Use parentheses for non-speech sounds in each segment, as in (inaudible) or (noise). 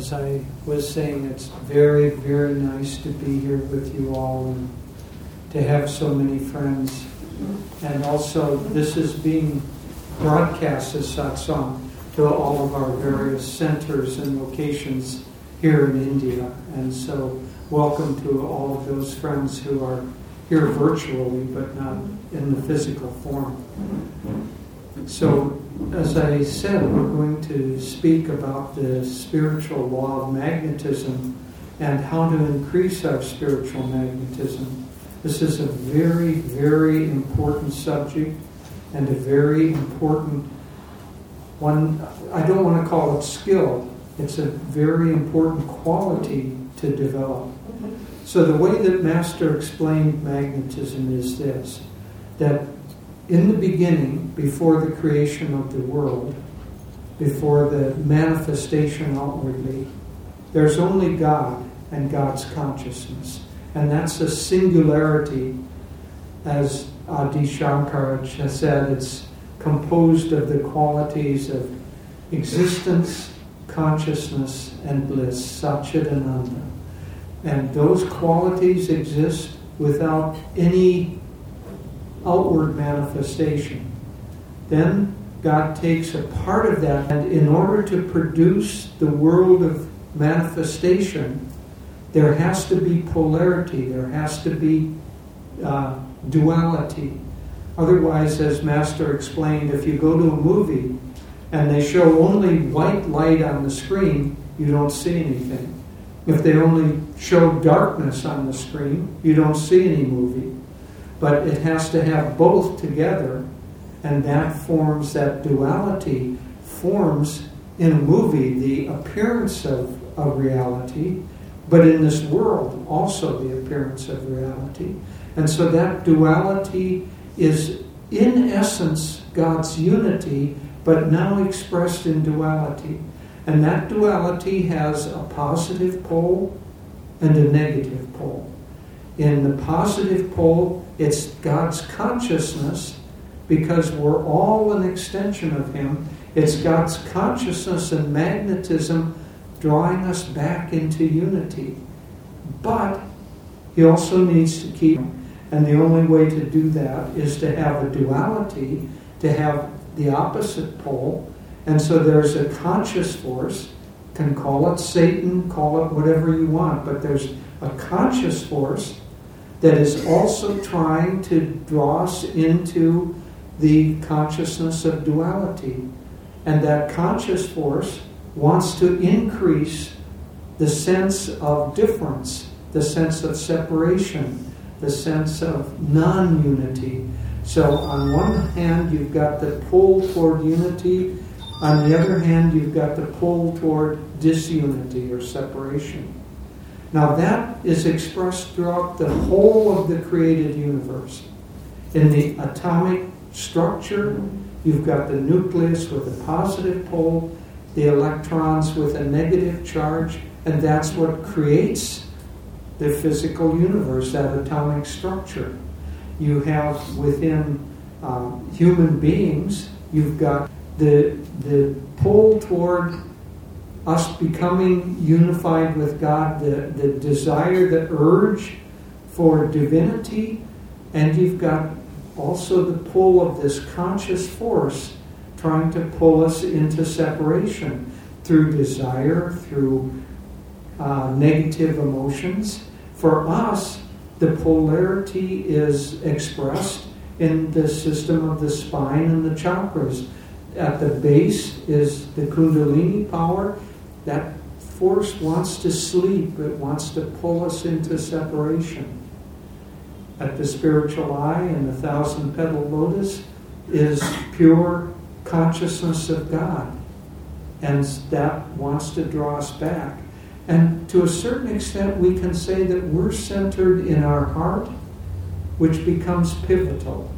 as I was saying, it's very, very nice to be here with you all and to have so many friends. And also, this is being broadcast as satsang to all of our various centers and locations here in India. And so, welcome to all of those friends who are here virtually but not in the physical form. So, as I said, we're going to speak about the spiritual law of magnetism and how to increase our spiritual magnetism. This is a very, very important subject and a very important one. I don't want to call it skill, it's a very important quality to develop. So, the way that Master explained magnetism is this that in the beginning, before the creation of the world, before the manifestation outwardly, there's only God and God's consciousness. And that's a singularity, as Adi Shankara has said, it's composed of the qualities of existence, consciousness, and bliss, Satchidananda. And those qualities exist without any outward manifestation. Then God takes a part of that, and in order to produce the world of manifestation, there has to be polarity, there has to be uh, duality. Otherwise, as Master explained, if you go to a movie and they show only white light on the screen, you don't see anything. If they only show darkness on the screen, you don't see any movie but it has to have both together, and that forms that duality, forms in a movie the appearance of, of reality, but in this world also the appearance of reality. And so that duality is, in essence, God's unity, but now expressed in duality. And that duality has a positive pole and a negative pole. In the positive pole, it's God's consciousness because we're all an extension of Him. It's God's consciousness and magnetism drawing us back into unity. But He also needs to keep, and the only way to do that is to have a duality, to have the opposite pole. And so there's a conscious force, can call it Satan, call it whatever you want, but there's a conscious force that is also trying to draw us into the consciousness of duality. And that conscious force wants to increase the sense of difference, the sense of separation, the sense of non unity. So, on one hand, you've got the pull toward unity, on the other hand, you've got the pull toward disunity or separation. Now, that is expressed throughout the whole of the created universe. In the atomic structure, you've got the nucleus with a positive pole, the electrons with a negative charge, and that's what creates the physical universe, that atomic structure. You have within um, human beings, you've got the, the pull toward us becoming unified with God, the, the desire, the urge for divinity, and you've got also the pull of this conscious force trying to pull us into separation through desire, through uh, negative emotions. For us, the polarity is expressed in the system of the spine and the chakras. At the base is the Kundalini power, that force wants to sleep, it wants to pull us into separation. At the spiritual eye and the thousand petal lotus is pure consciousness of God. And that wants to draw us back. And to a certain extent, we can say that we're centered in our heart, which becomes pivotal.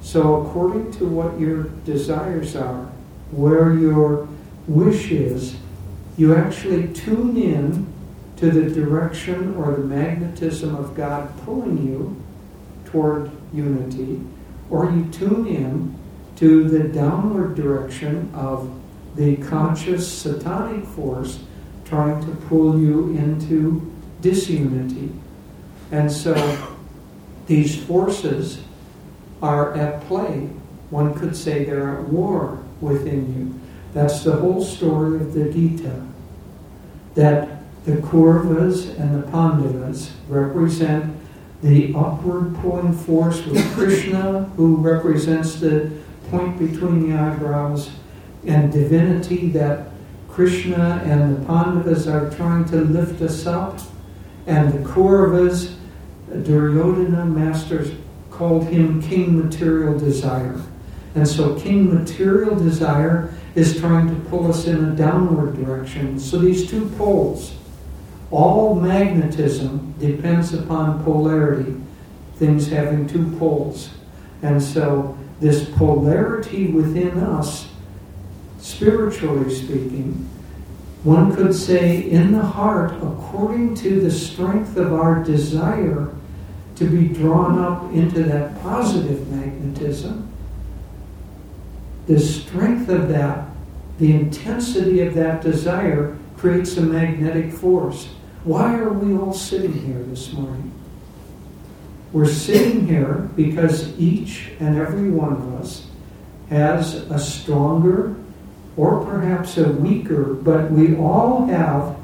So, according to what your desires are, where your wish is, you actually tune in to the direction or the magnetism of God pulling you toward unity, or you tune in to the downward direction of the conscious satanic force trying to pull you into disunity. And so these forces are at play. One could say they're at war within you. That's the whole story of the Gita. That the Kauravas and the Pandavas represent the upward pulling force with Krishna, who represents the point between the eyebrows, and divinity that Krishna and the Pandavas are trying to lift us up, and the Kauravas, Duryodhana masters called him King Material Desire. And so King Material Desire is trying to pull us in a downward direction. So these two poles, all magnetism depends upon polarity, things having two poles. And so, this polarity within us, spiritually speaking, one could say in the heart, according to the strength of our desire to be drawn up into that positive magnetism, the strength of that, the intensity of that desire creates a magnetic force. Why are we all sitting here this morning? We're sitting here because each and every one of us has a stronger or perhaps a weaker, but we all have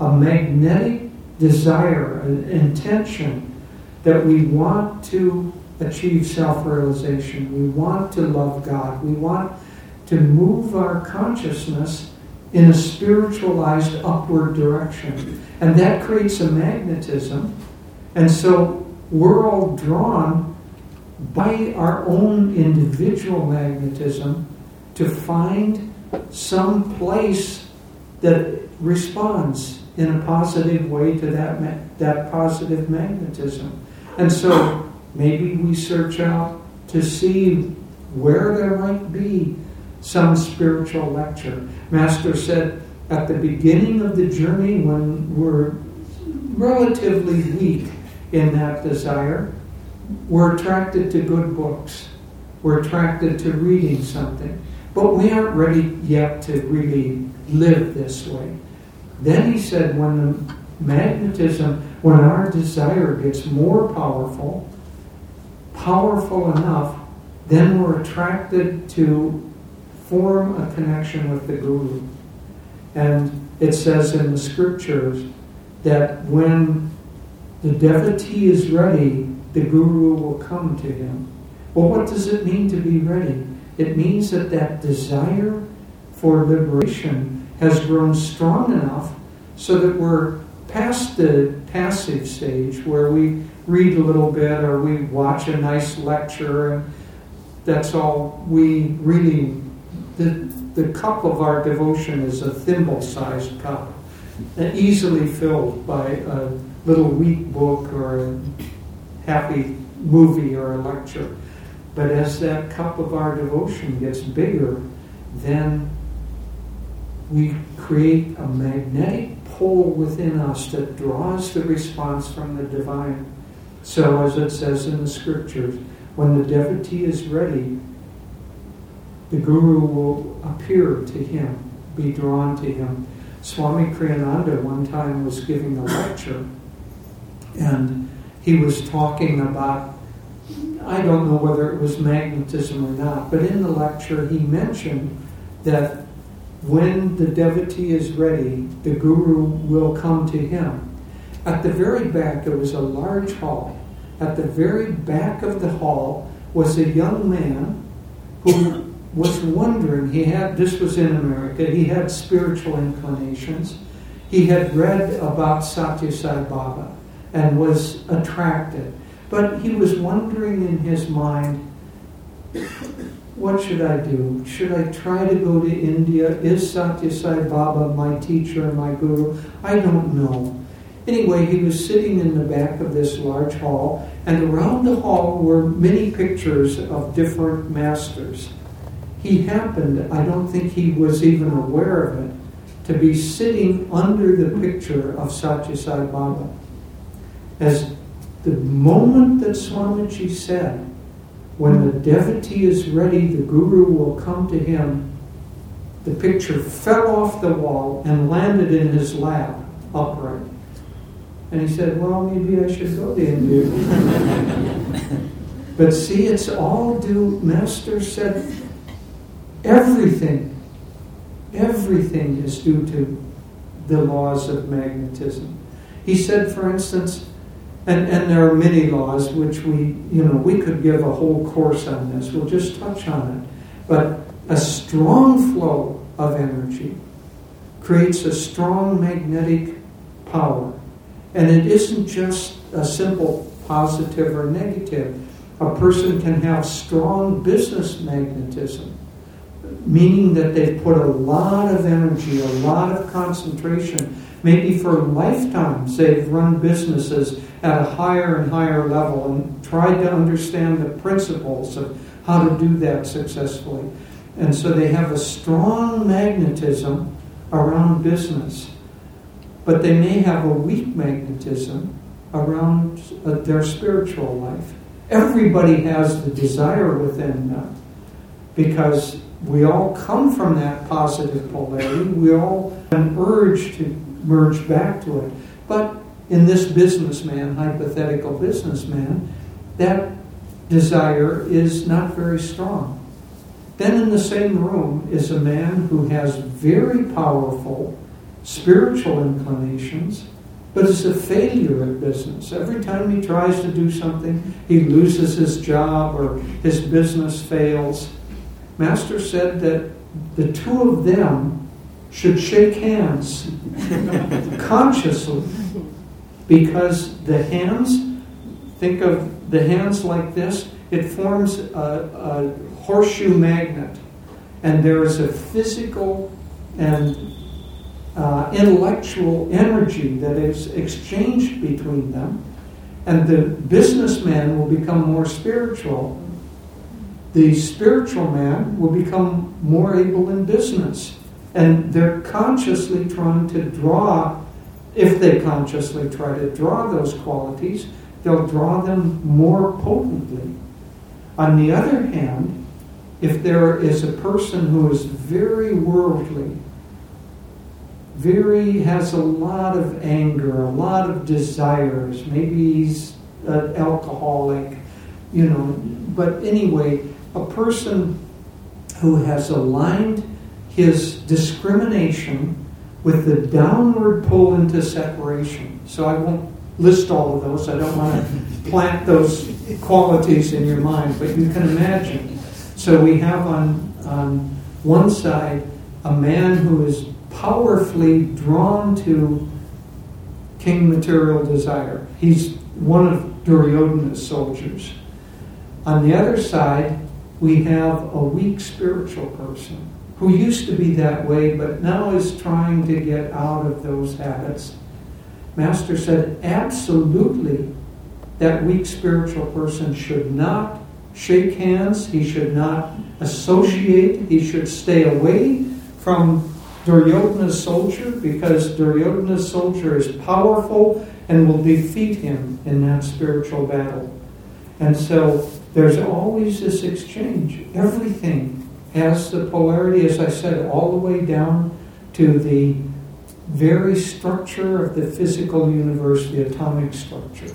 a magnetic desire, an intention that we want to achieve self realization. We want to love God. We want to move our consciousness in a spiritualized upward direction. And that creates a magnetism. And so we're all drawn by our own individual magnetism to find some place that responds in a positive way to that, that positive magnetism. And so maybe we search out to see where there might be some spiritual lecture. Master said, at the beginning of the journey, when we're relatively weak in that desire, we're attracted to good books. We're attracted to reading something. But we aren't ready yet to really live this way. Then he said, when the magnetism, when our desire gets more powerful, powerful enough, then we're attracted to form a connection with the Guru. And it says in the scriptures that when the devotee is ready, the Guru will come to him. Well, what does it mean to be ready? It means that that desire for liberation has grown strong enough so that we're past the passive stage where we read a little bit or we watch a nice lecture and that's all we really the the cup of our devotion is a thimble sized cup, uh, easily filled by a little weak book or a happy movie or a lecture. But as that cup of our devotion gets bigger, then we create a magnetic pole within us that draws the response from the divine. So, as it says in the scriptures, when the devotee is ready, the Guru will appear to him, be drawn to him. Swami Kriyananda one time was giving a lecture, and he was talking about, I don't know whether it was magnetism or not, but in the lecture he mentioned that when the devotee is ready, the Guru will come to him. At the very back, there was a large hall. At the very back of the hall was a young man who was wondering, he had, this was in America, he had spiritual inclinations. He had read about Satya Sai Baba and was attracted. But he was wondering in his mind, what should I do? Should I try to go to India? Is Satya Sai Baba my teacher and my guru? I don't know. Anyway, he was sitting in the back of this large hall, and around the hall were many pictures of different masters he happened, I don't think he was even aware of it, to be sitting under the picture of Satya Sai Baba. As the moment that Swamiji said, when the devotee is ready, the Guru will come to him, the picture fell off the wall and landed in his lap upright. And he said, Well, maybe I should go to India. but see, it's all due, Master said, everything, everything is due to the laws of magnetism. He said, for instance, and, and there are many laws which we, you know, we could give a whole course on this. We'll just touch on it. But a strong flow of energy creates a strong magnetic power. And it isn't just a simple positive or negative. A person can have strong business magnetism, meaning that they've put a lot of energy, a lot of concentration. Maybe for lifetimes they've run businesses at a higher and higher level and tried to understand the principles of how to do that successfully. And so they have a strong magnetism around business but they may have a weak magnetism around uh, their spiritual life. Everybody has the desire within them because we all come from that positive polarity. We all have an urge to merge back to it. But in this businessman, hypothetical businessman, that desire is not very strong. Then in the same room is a man who has very powerful spiritual inclinations, but is a failure at business. Every time he tries to do something, he loses his job or his business fails. Master said that the two of them should shake hands (laughs) consciously because the hands, think of the hands like this, it forms a, a horseshoe magnet. And there is a physical and uh, intellectual energy that is exchanged between them, and the businessman will become more spiritual. The spiritual man will become more able in business. And they're consciously trying to draw, if they consciously try to draw those qualities, they'll draw them more potently. On the other hand, if there is a person who is very worldly, very has a lot of anger, a lot of desires. Maybe he's an alcoholic, you know. But anyway, a person who has aligned his discrimination with the downward pull into separation. So I won't list all of those. I don't want to (laughs) plant those qualities in your mind, but you can imagine. So we have on, on one side a man who is powerfully drawn to King Material Desire. He's one of Duryodhana's soldiers. On the other side, we have a weak spiritual person who used to be that way but now is trying to get out of those habits. Master said, absolutely, that weak spiritual person should not shake hands, he should not associate, he should stay away from Duryodhana's soldier because Duryodhana's soldier is powerful and will defeat him in that spiritual battle. And so there's always this exchange. Everything has the polarity, as I said, all the way down to the very structure of the physical universe, the atomic structure.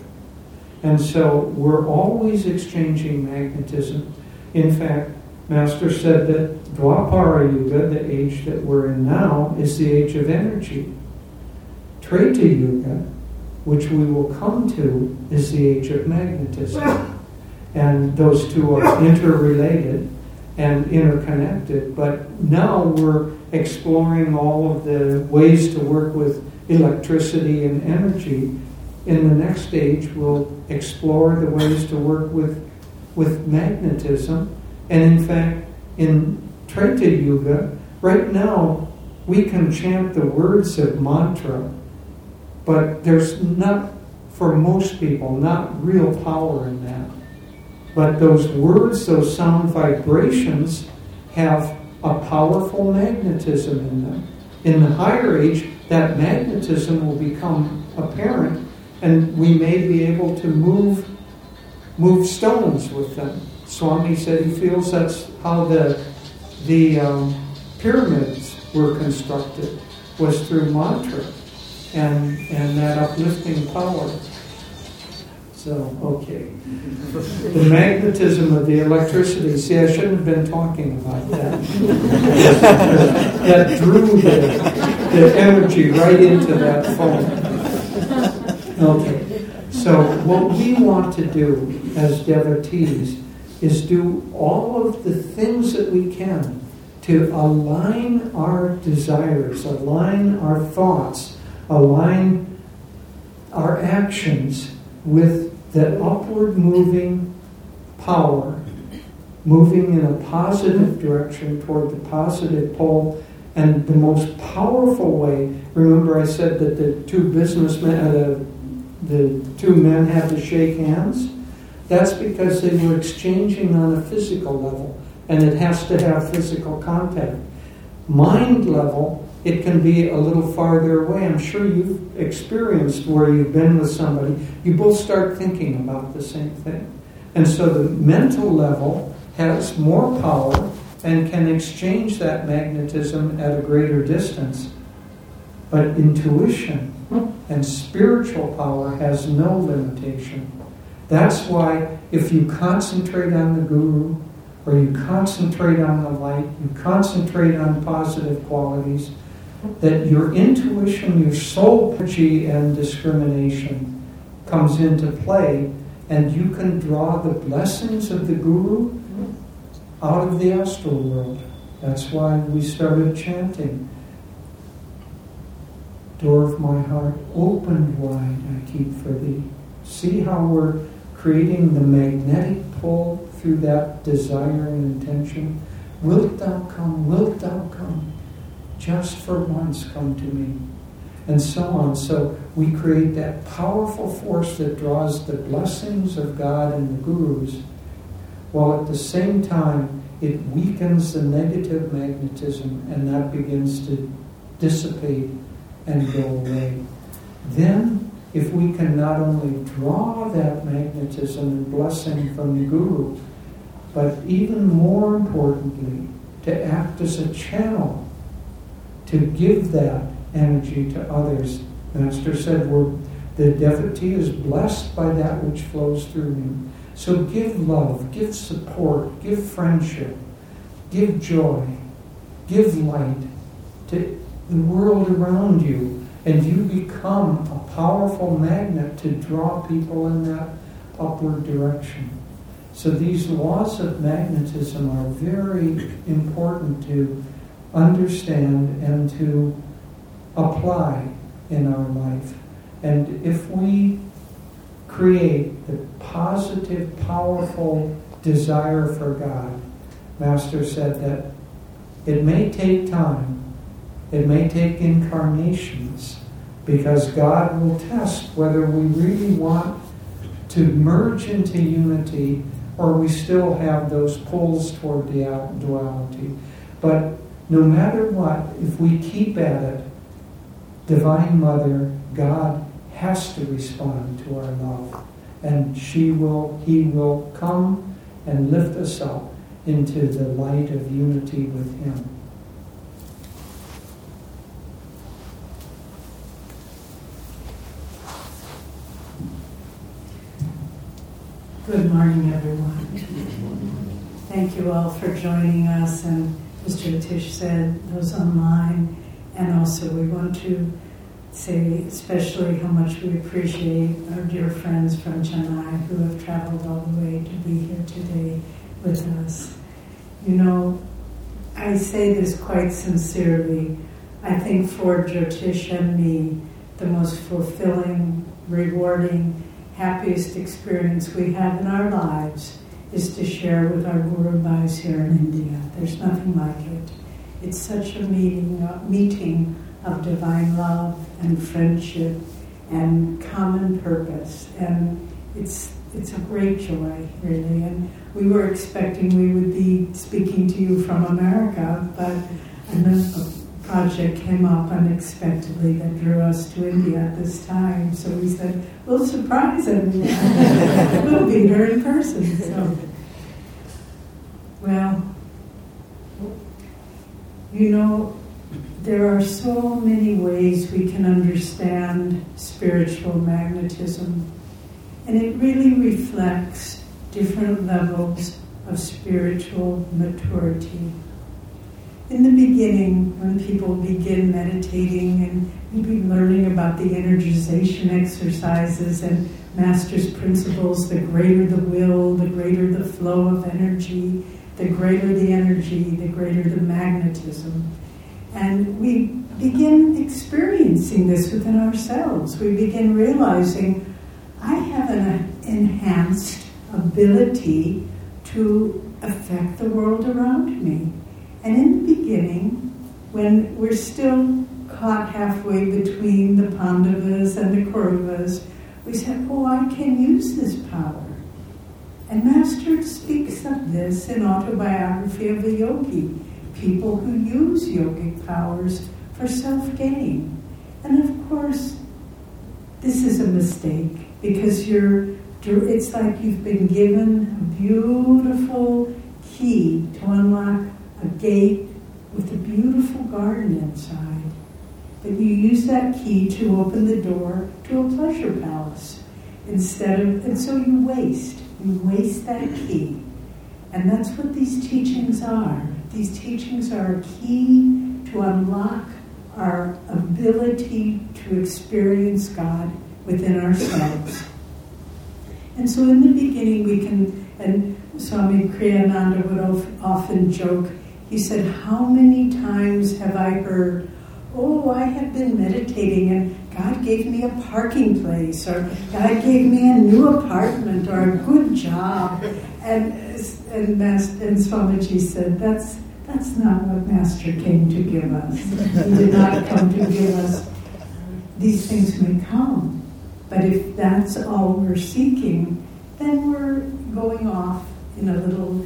And so we're always exchanging magnetism. In fact, Master said that Dwapara Yuga, the age that we're in now, is the age of energy. Treta Yuga, which we will come to, is the age of magnetism. And those two are interrelated and interconnected. But now we're exploring all of the ways to work with electricity and energy. In the next stage, we'll explore the ways to work with, with magnetism. And in fact, in Treta Yuga, right now we can chant the words of mantra, but there's not, for most people, not real power in that. But those words, those sound vibrations, have a powerful magnetism in them. In the higher age, that magnetism will become apparent, and we may be able to move move stones with them. Swami said he feels that's how the the um, pyramids were constructed was through mantra and, and that uplifting power. So, okay. The magnetism of the electricity. See, I shouldn't have been talking about that. that drew the, the energy right into that phone. Okay. So, what we want to do as devotees is do all of the things that we can to align our desires, align our thoughts, align our actions with that upward moving power, moving in a positive direction toward the positive pole. And the most powerful way, remember I said that the two businessmen, uh, the, the two men had to shake hands? That's because they were exchanging on a physical level, and it has to have physical contact. Mind level, it can be a little farther away. I'm sure you've experienced where you've been with somebody, you both start thinking about the same thing. And so the mental level has more power and can exchange that magnetism at a greater distance. But intuition and spiritual power has no limitation. That's why if you concentrate on the guru, or you concentrate on the light, you concentrate on positive qualities, that your intuition, your soul energy and discrimination comes into play, and you can draw the blessings of the guru out of the astral world. That's why we started chanting. Door of my heart opened wide, I keep for thee. See how we're creating the magnetic pull through that desire and intention. Wilt thou come? Wilt thou come? Just for once come to me. And so on. So we create that powerful force that draws the blessings of God and the gurus, while at the same time it weakens the negative magnetism and that begins to dissipate and go away. Then if we can not only draw that magnetism and blessing from the Guru, but even more importantly, to act as a channel to give that energy to others. Master said, the devotee is blessed by that which flows through him. So give love, give support, give friendship, give joy, give light to the world around you and you become a powerful magnet to draw people in that upward direction. So these laws of magnetism are very important to understand and to apply in our life. And if we create the positive, powerful desire for God, Master said that it may take time, it may take incarnations because God will test whether we really want to merge into unity or we still have those pulls toward the duality. But no matter what, if we keep at it, Divine Mother, God has to respond to our love. And she will, he will come and lift us up into the light of unity with him. Good morning, everyone. Thank you all for joining us. And as Tish said, those online. And also, we want to say especially how much we appreciate our dear friends from Chennai who have traveled all the way to be here today with us. You know, I say this quite sincerely. I think for Jyotish and me, the most fulfilling, rewarding, happiest experience we have in our lives is to share with our Guru Bhais here in India. There's nothing like it. It's such a meeting, uh, meeting of divine love and friendship and common purpose. And it's, it's a great joy, really. And we were expecting we would be speaking to you from America, but project came up unexpectedly that drew us to India at this time. So we said, we'll surprise everyone. (laughs) we'll be there in person. So, well, You know, there are so many ways we can understand spiritual magnetism, and it really reflects different levels of spiritual maturity. In the beginning, when people begin meditating and maybe learning about the energization exercises and Master's principles, the greater the will, the greater the flow of energy, the greater the energy, the greater the magnetism. And we begin experiencing this within ourselves. We begin realizing I have an enhanced ability to affect the world around me. And in the beginning, when we're still caught halfway between the Pandavas and the Kauravas, we said, Oh, I can use this power. And Master speaks of this in Autobiography of a Yogi people who use yogic powers for self gain. And of course, this is a mistake because you're it's like you've been given a beautiful key to unlock a gate with a beautiful garden inside. But you use that key to open the door to a pleasure palace instead of, and so you waste. You waste that key. And that's what these teachings are. These teachings are a key to unlock our ability to experience God within ourselves. And so in the beginning, we can, and Swami Kriyananda would often joke, he said, How many times have I heard, Oh, I have been meditating and God gave me a parking place, or God gave me a new apartment, or a good job. And, and, and Swamiji said, That's, that's not what Master came to give us. He did not come to give us. These things may come, but if that's all we're seeking, then we're going off in a little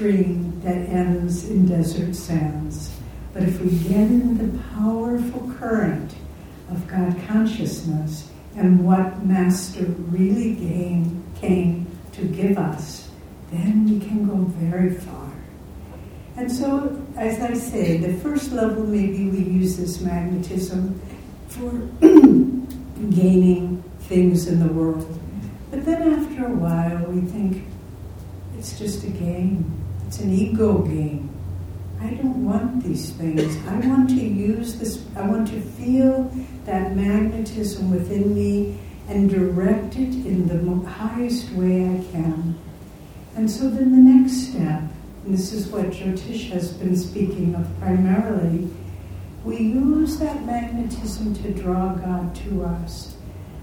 that ends in desert sands. But if we get in the powerful current of God consciousness and what Master really came, came to give us, then we can go very far. And so, as I say, the first level maybe we use this magnetism for (clears throat) gaining things in the world. But then after a while, we think it's just a game, it's an ego game. I don't want these things. I want to use this, I want to feel that magnetism within me and direct it in the highest way I can. And so then the next step, and this is what Jyotish has been speaking of primarily, we use that magnetism to draw God to us.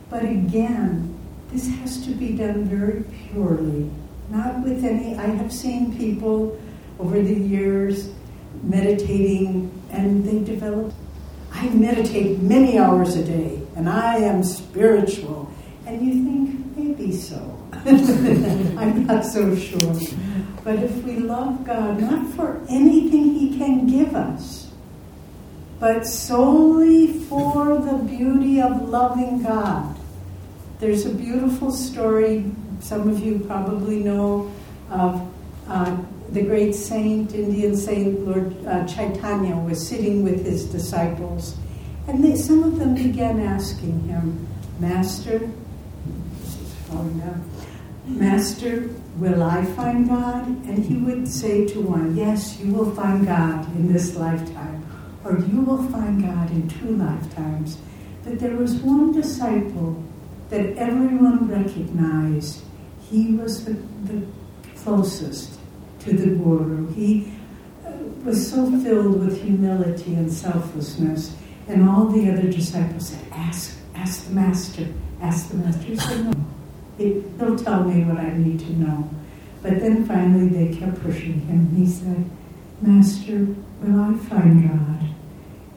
But again, this has to be done very purely, not with any. I have seen people over the years meditating and they develop. I meditate many hours a day and I am spiritual. And you think, maybe so. (laughs) I'm not so sure. But if we love God, not for anything He can give us, but solely for the beauty of loving God. There's a beautiful story, some of you probably know, of uh, the great saint, Indian saint Lord uh, Chaitanya, was sitting with his disciples, and they, some of them began asking him, Master, Master, will I find God? And he would say to one, Yes, you will find God in this lifetime, or you will find God in two lifetimes. But there was one disciple that everyone recognized. He was the, the closest to the Guru. He uh, was so filled with humility and selflessness. And all the other disciples said, Ask, ask the Master, ask the Master. He said, No, he'll tell me what I need to know. But then finally they kept pushing him. He said, Master, will I find God?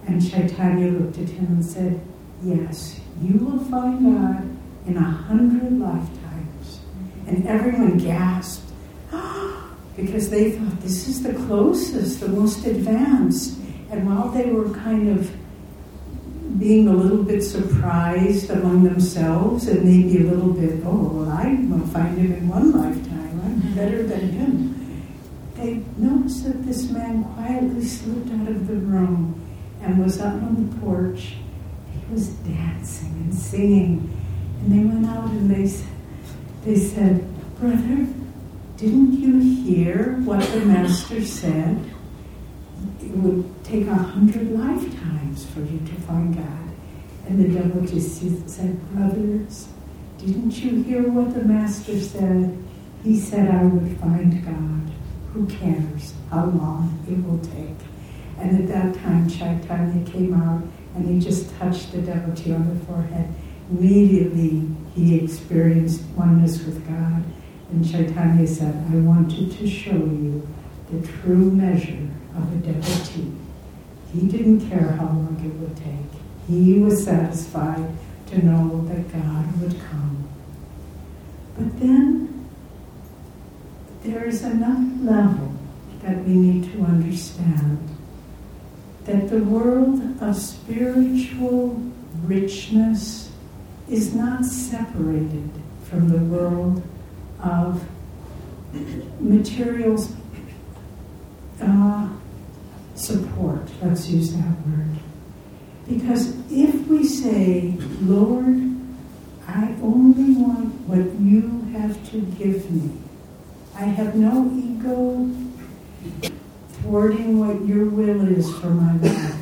And Chaitanya looked at him and said, Yes, you will find God in a hundred lifetimes. And everyone gasped (gasps) because they thought this is the closest, the most advanced. And while they were kind of being a little bit surprised among themselves and maybe a little bit, oh, well, I will find him in one lifetime. I'm better than him. they noticed that this man quietly slipped out of the room and was up on the porch. He was dancing and singing. And they went out and they, they said, Brother, didn't you hear what the Master said? It would take a hundred lifetimes for you to find God. And the devil just said, Brothers, didn't you hear what the Master said? He said I would find God. Who cares how long it will take? And at that time, Chaitanya came out and he just touched the devotee on the forehead. Immediately, he experienced oneness with God. And Chaitanya said, I wanted to show you the true measure of a devotee. He didn't care how long it would take. He was satisfied to know that God would come. But then there is another level that we need to understand that the world of spiritual richness is not separated from the world of materials uh, support, let's use that word. Because if we say, Lord, I only want what you have to give me, I have no ego thwarting what your will is for my life,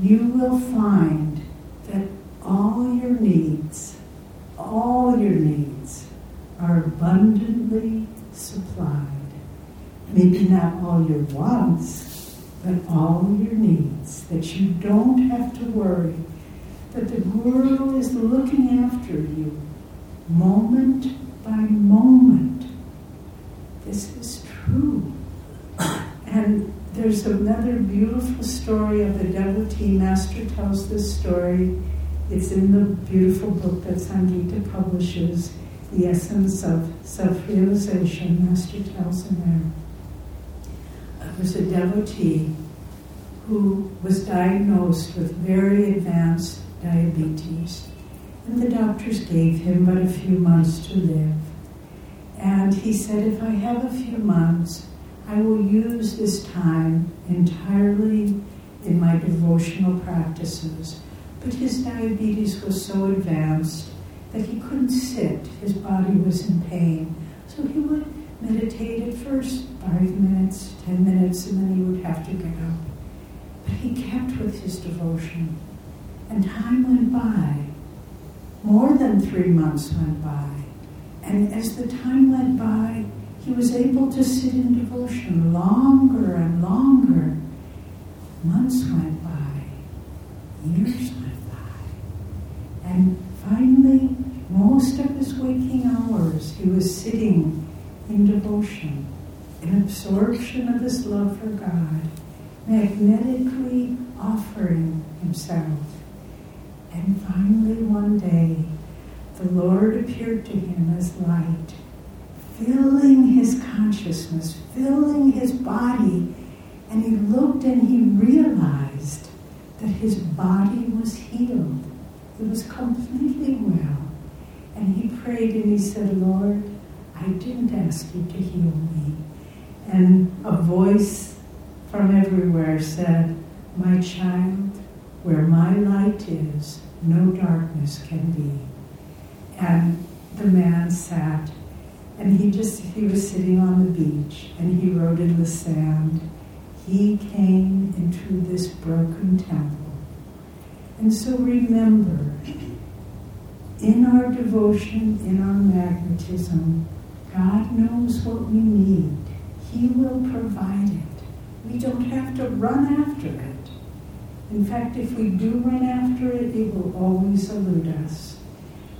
you will find all your needs, all your needs, are abundantly supplied. Maybe not all your wants, but all your needs, that you don't have to worry, that the Guru is looking after you moment by moment. This is true. And there's another beautiful story of the devotee. Master tells this story. It's in the beautiful book that Sangita publishes the essence of self-realization, Master tells in there. There was a devotee who was diagnosed with very advanced diabetes, and the doctors gave him but a few months to live. And he said, if I have a few months, I will use this time entirely in my devotional practices. But his diabetes was so advanced that he couldn't sit. His body was in pain. So he would meditate at first five minutes, ten minutes, and then he would have to get up. But he kept with his devotion. And time went by. More than three months went by. And as the time went by, he was able to sit in devotion longer and longer. Months went by. Years went by. And Finally, most of his waking hours, he was sitting in devotion, in absorption of his love for God, magnetically offering himself. And finally, one day, the Lord appeared to him as light, filling his consciousness, filling his body. And he looked and he realized that his body was healed It was completely well. And he prayed and he said, Lord, I didn't ask you to heal me. And a voice from everywhere said, My child, where my light is, no darkness can be. And the man sat and he just he was sitting on the beach and he wrote in the sand he came into this broken temple and so remember, in our devotion, in our magnetism, God knows what we need. He will provide it. We don't have to run after it. In fact, if we do run after it, it will always elude us.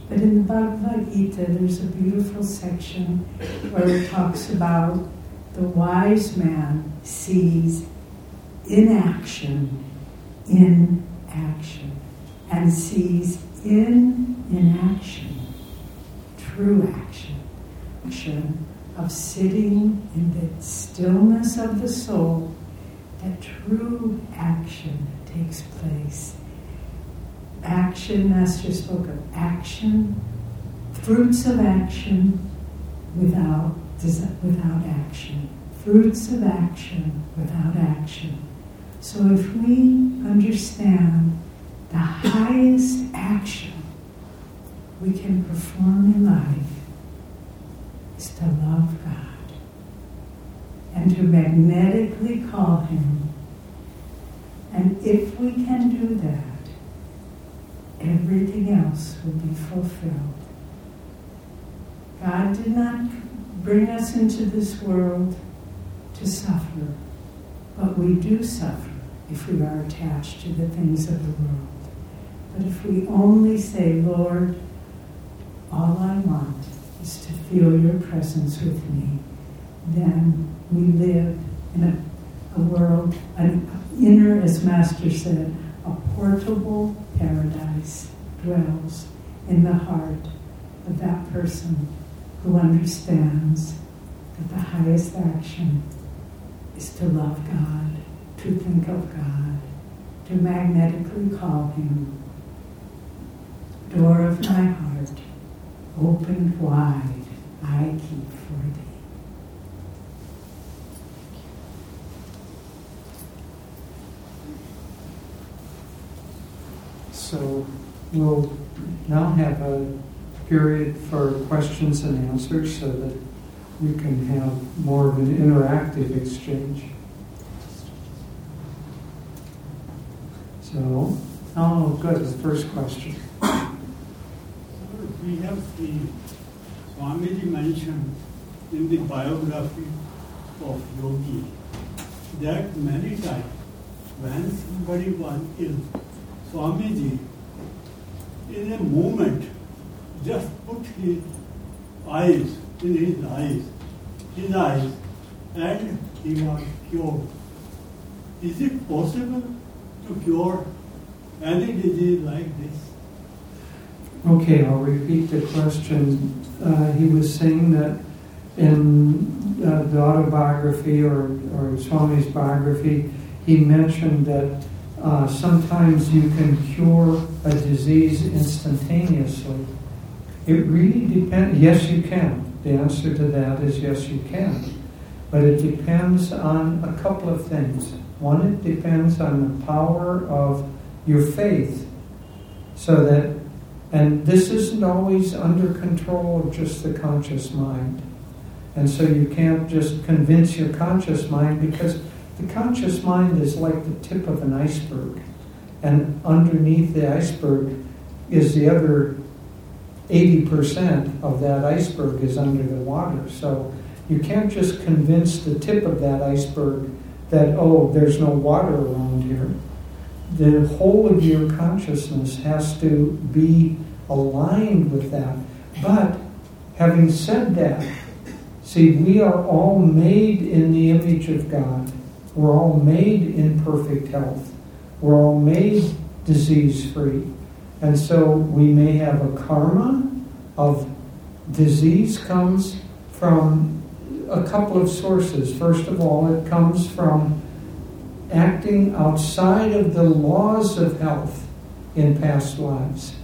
But in the Bhagavad Gita, there's a beautiful section where it talks about the wise man sees inaction in action and sees in inaction true action, action of sitting in the stillness of the soul, that true action takes place. Action, Master spoke of action, fruits of action without, without action, fruits of action without action. So if we understand the highest action we can perform in life is to love God and to magnetically call Him. And if we can do that, everything else will be fulfilled. God did not bring us into this world to suffer, but we do suffer if we are attached to the things of the world. But if we only say, Lord, all I want is to feel your presence with me, then we live in a, a world, an inner, as Master said, a portable paradise dwells in the heart of that person who understands that the highest action is to love God, to think of God, to magnetically call Him. Door of my heart, opened wide, I keep for thee. So we'll now have a period for questions and answers so that we can have more of an interactive exchange. So, oh, good, the first question. We have seen Swamiji mentioned in the biography of Yogi that many times when somebody was ill, Swamiji, in a moment, just put his eyes in his eyes, his eyes, and he was cured. Is it possible to cure any disease like this? Okay, I'll repeat the question. Uh, he was saying that in uh, the autobiography or, or Swami's biography, he mentioned that uh, sometimes you can cure a disease instantaneously. It really depends. Yes, you can. The answer to that is yes, you can. But it depends on a couple of things. One, it depends on the power of your faith. So that, and this isn't always under control of just the conscious mind. And so you can't just convince your conscious mind because the conscious mind is like the tip of an iceberg. And underneath the iceberg is the other 80% of that iceberg is under the water. So you can't just convince the tip of that iceberg that, oh, there's no water around here. The whole of your consciousness has to be aligned with that. But having said that, see, we are all made in the image of God. We're all made in perfect health. We're all made disease free. And so we may have a karma of disease comes from a couple of sources. First of all, it comes from acting outside of the laws of health in past lives.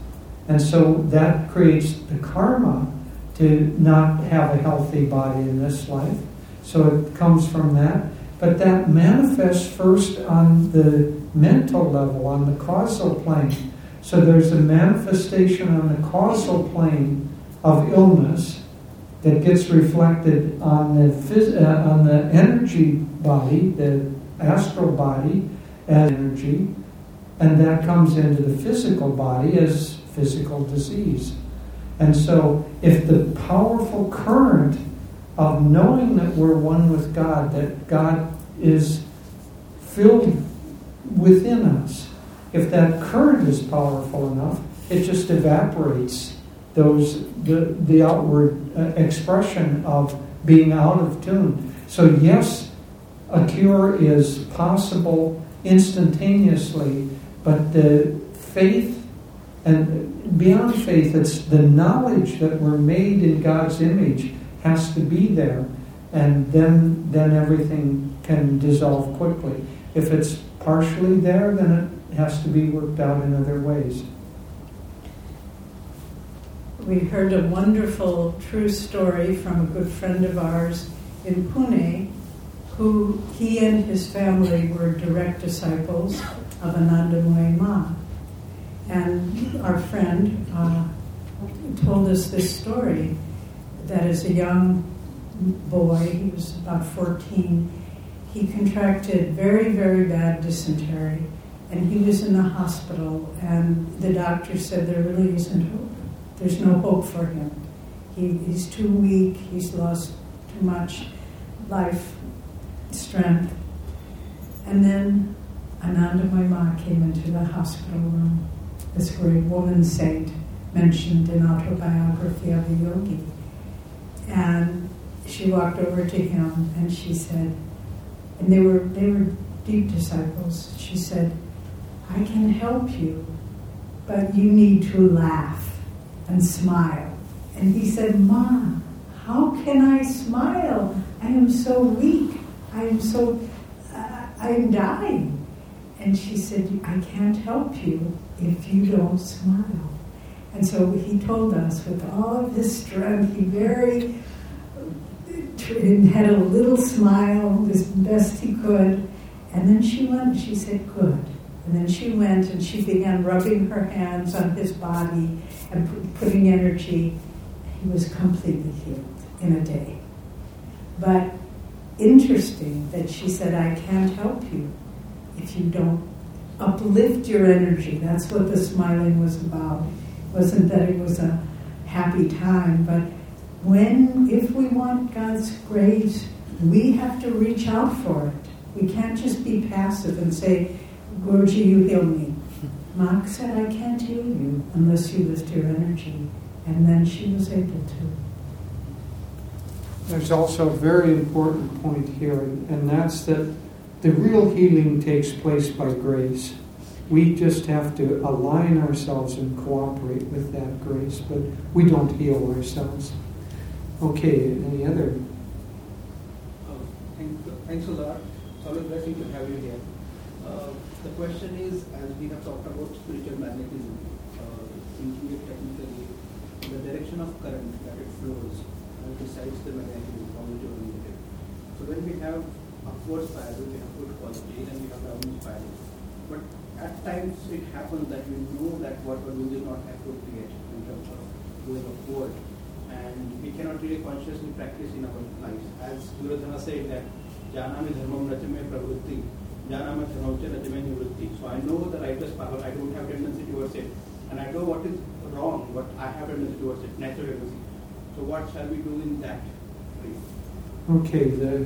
And so that creates the karma to not have a healthy body in this life. So it comes from that. But that manifests first on the mental level, on the causal plane. So there's a manifestation on the causal plane of illness that gets reflected on the phys- uh, on the energy body, the astral body, as energy, and that comes into the physical body as physical disease. And so, if the powerful current of knowing that we're one with God, that God is filled within us, if that current is powerful enough, it just evaporates those the, the outward uh, expression of being out of tune. So yes, a cure is possible instantaneously, but the faith and beyond faith, it's the knowledge that we're made in God's image has to be there, and then then everything can dissolve quickly. If it's partially there, then it has to be worked out in other ways. We heard a wonderful true story from a good friend of ours in Pune who he and his family were direct disciples of Anandamoy Ma. And our friend uh, told us this story that as a young boy, he was about 14, he contracted very, very bad dysentery. And he was in the hospital, and the doctor said there really isn't hope. There's no hope for him. He, he's too weak, he's lost too much life strength. And then Anandamoy Ma came into the hospital room, this great woman saint mentioned in autobiography of a yogi. And she walked over to him and she said, and they were they were deep disciples. She said, I can help you, but you need to laugh and smile. And he said, Ma, how can I smile? I am so weak. I am so, uh, I am dying. And she said, I can't help you if you don't smile. And so he told us with all of his strength, he very had a little smile as best he could. And then she went and she said, Good. And then she went and she began rubbing her hands on his body and putting energy. He was completely healed in a day. But interesting that she said, I can't help you if you don't uplift your energy. That's what the smiling was about. It wasn't that it was a happy time, but when, if we want God's grace, we have to reach out for it. We can't just be passive and say, Guruji, you heal me. Ma said, I can't heal you unless you lift your energy. And then she was able to. There's also a very important point here, and that's that the real healing takes place by grace. We just have to align ourselves and cooperate with that grace, but we don't heal ourselves. Okay, any other? Uh, thanks a lot. It's always blessing to have you here. Uh, the question is, as we have talked about spiritual magnetism, uh, thinking it technically, the direction of current that it flows decides the or negative. So when we have upward spiral, we have good quality, and we have downward spiral. But at times it happens that we know that what we're is not appropriate in terms of going upward. And we cannot really consciously practice in our lives. As Guru Dhamma said that jana Janami Dharmam Rachame Pravrutti, Janama Dharmamcha Rachame Nivrutti. So I know the righteous power, I don't have tendency towards it. And I know what is wrong, what I have tendency towards it, natural tendency. So what shall we do in that? Okay, the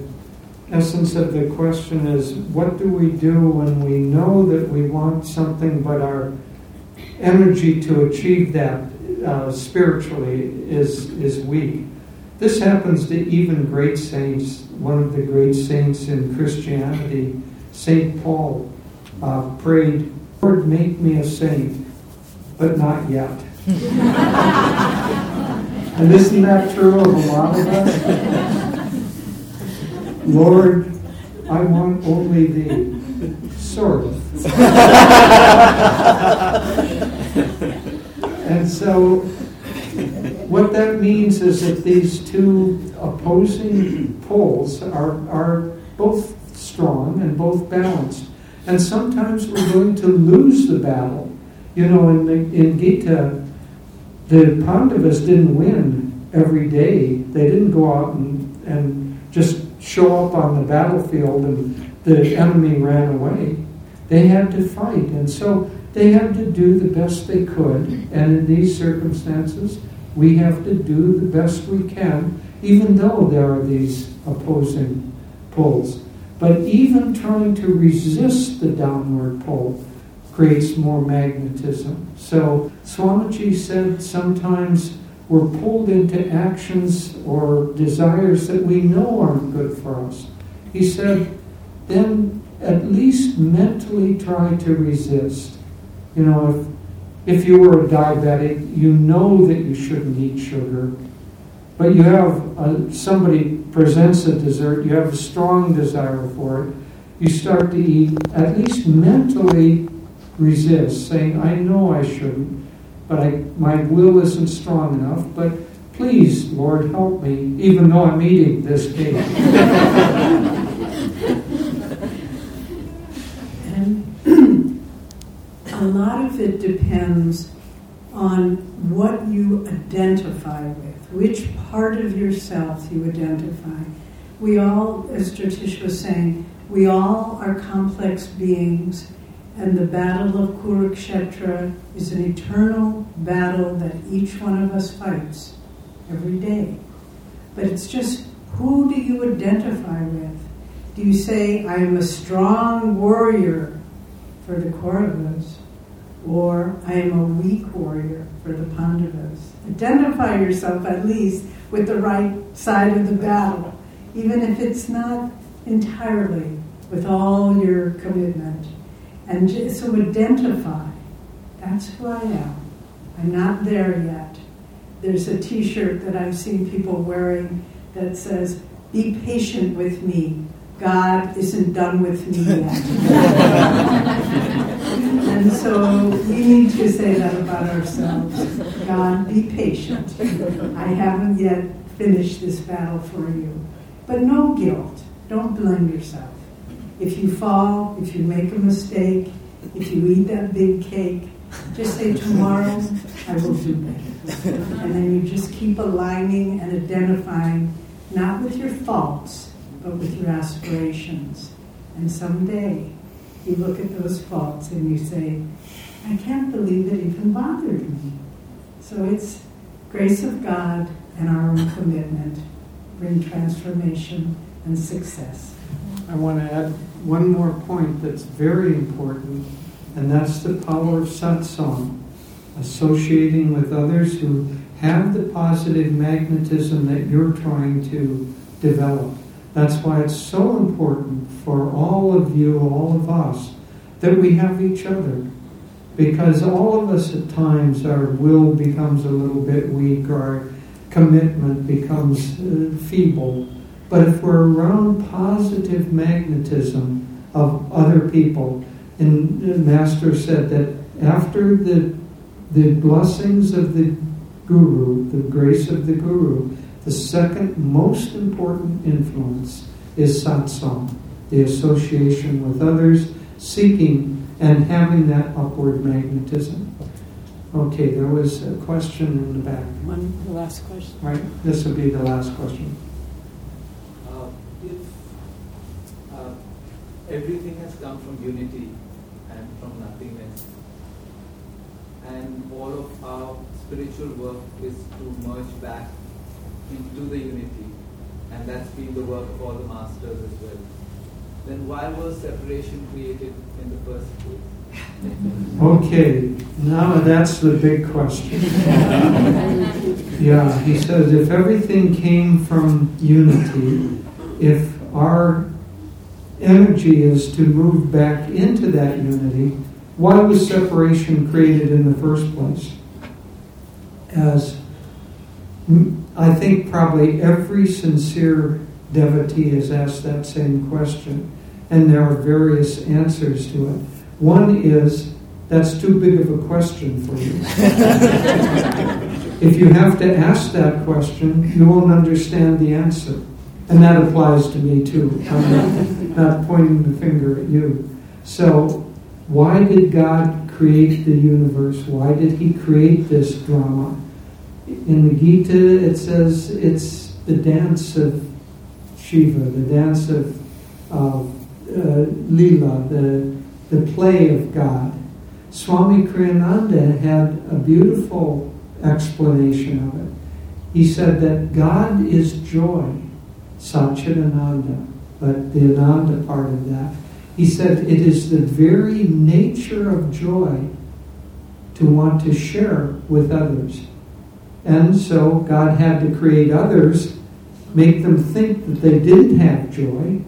essence of the question is what do we do when we know that we want something but our energy to achieve that uh, spiritually is, is weak? This happens to even great saints. One of the great saints in Christianity, St. Paul, uh, prayed, Lord, make me a saint, but not yet. (laughs) And isn't that true of a lot of us? Lord, I want only thee. Sort of. and so, what that means is that these two opposing poles are, are both strong and both balanced. And sometimes we're going to lose the battle. You know, in, the, in Gita, the Pandavas didn't win every day. They didn't go out and, and just show up on the battlefield and the enemy ran away. They had to fight. And so they had to do the best they could. And in these circumstances, we have to do the best we can, even though there are these opposing pulls. But even trying to resist the downward pull creates more magnetism. So Swamiji said sometimes we're pulled into actions or desires that we know aren't good for us. He said, then at least mentally try to resist. You know, if, if you were a diabetic, you know that you shouldn't eat sugar, but you have a, somebody presents a dessert, you have a strong desire for it, you start to eat, at least mentally resist, saying, I know I shouldn't, but I, my will isn't strong enough, but please, Lord, help me, even though I'm eating this cake. and (clears throat) a lot of it depends on what you identify with, which part of yourself you identify. We all, as Jyotish was saying, we all are complex beings and the battle of Kurukshetra is an eternal battle that each one of us fights every day. But it's just who do you identify with? Do you say, I am a strong warrior for the Kauravas? or I am a weak warrior for the Pandavas. Identify yourself at least with the right side of the battle, even if it's not entirely with all your commitment. And so identify. That's who I am. I'm not there yet. There's a t shirt that I've seen people wearing that says, Be patient with me. God isn't done with me yet. (laughs) And so we need to say that about ourselves. God, be patient. I haven't yet finished this battle for you. But no guilt. Don't blame yourself. If you fall, if you make a mistake, if you eat that big cake, just say, Tomorrow I will do better. And then you just keep aligning and identifying, not with your faults, but with your aspirations. And someday you look at those faults and you say, I can't believe it even bothered me. So it's grace of God and our own commitment bring transformation and success. I want to add one more point that's very important, and that's the power of satsang, associating with others who have the positive magnetism that you're trying to develop. That's why it's so important for all of you, all of us, that we have each other. Because all of us at times, our will becomes a little bit weak, our commitment becomes uh, feeble. But if we're around positive magnetism of other people, and the Master said that after the, the blessings of the Guru, the grace of the Guru, the second most important influence is satsang, the association with others, seeking and having that upward magnetism. Okay, there was a question in the back. One, last question. Right, this will be the last question. Uh, if uh, everything has come from unity and from nothingness, and all of our spiritual work is to merge back into the unity, and that's been the work of all the masters as well, then why was separation created in the first place? (laughs) Okay, now that's the big question. (laughs) yeah, he says if everything came from unity, if our energy is to move back into that unity, why was separation created in the first place? As I think probably every sincere devotee has asked that same question, and there are various answers to it. One is that's too big of a question for you. (laughs) if you have to ask that question, you won't understand the answer. And that applies to me too. I'm not, not pointing the finger at you. So, why did God create the universe? Why did He create this drama? in the Gita, it says it's the dance of Shiva, the dance of uh, uh, Leela, the, the play of God. Swami Kriyananda had a beautiful explanation of it. He said that God is joy, Satchidananda, but the Ananda part of that. He said it is the very nature of joy to want to share with others. And so God had to create others, make them think that they didn't have joy,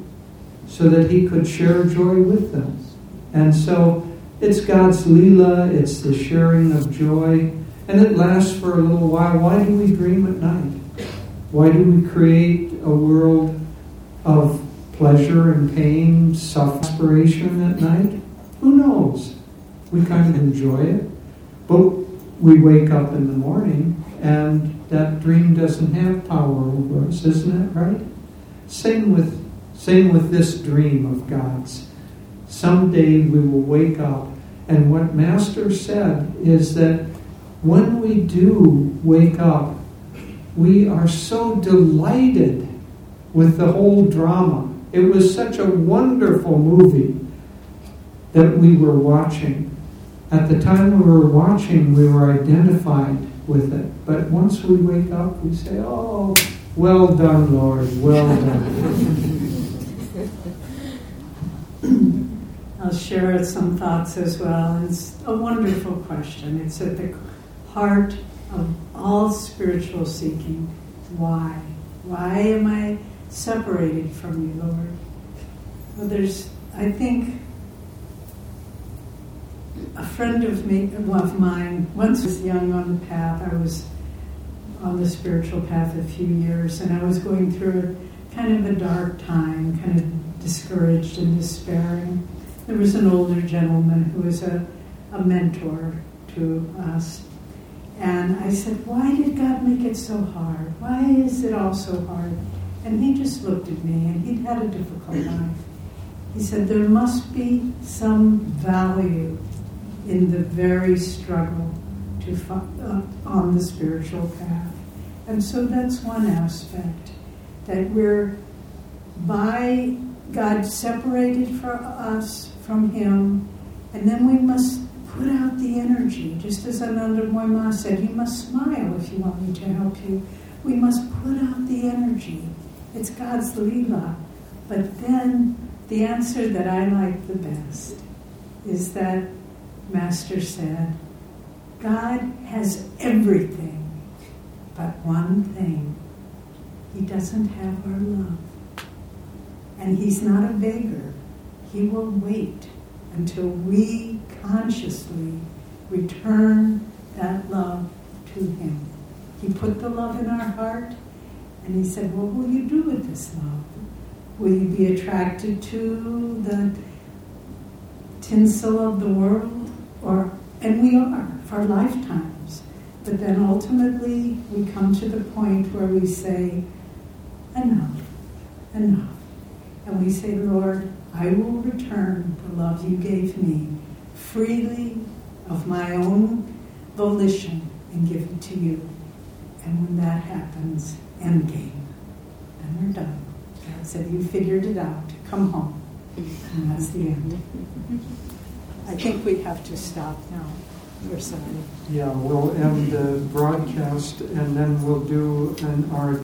so that He could share joy with them. And so it's God's Leela, it's the sharing of joy, and it lasts for a little while. Why do we dream at night? Why do we create a world of pleasure and pain, aspiration at night? Who knows? We kind of enjoy it. But we wake up in the morning and that dream doesn't have power over us, isn't it right? Same with same with this dream of God's. Someday we will wake up And what Master said is that when we do wake up, we are so delighted with the whole drama. It was such a wonderful movie that we were watching. At the time we were watching, we were identified with it. But once we wake up, we say, Oh, well done, Lord, well done. (laughs) I'll share some thoughts as well. It's a wonderful question. It's at the heart of all spiritual seeking. Why? Why am I separated from you, Lord? Well, there's, I think, a friend of me, of mine, once was young on the path. I was on the spiritual path a few years, and I was going through a kind of a dark time, kind of discouraged and despairing. There was an older gentleman who was a, a mentor to us. And I said, Why did God make it so hard? Why is it all so hard? And he just looked at me, and he'd had a difficult life. He said, There must be some value in the very struggle to find, uh, on the spiritual path. And so that's one aspect that we're by God separated for us from Him, and then we must put out the energy. Just as Anandamoy Ma said, you must smile if you want me to help you. We must put out the energy. It's God's Leela. But then the answer that I like the best is that Master said, God has everything but one thing. He doesn't have our love. And He's not a beggar. He will wait until we consciously return that love to Him. He put the love in our heart, and He said, What will you do with this love? Will you be attracted to the tinsel of the world? Or, and we are for lifetimes. But then ultimately, we come to the point where we say, Enough, enough. And we say, Lord, I will return the love you gave me freely of my own volition and give it to you. And when that happens, end game. Then we're done. God said, You figured it out. Come home. And that's the end. I think we have to stop now. We're sorry. Yeah, we'll end the broadcast and then we'll do an, our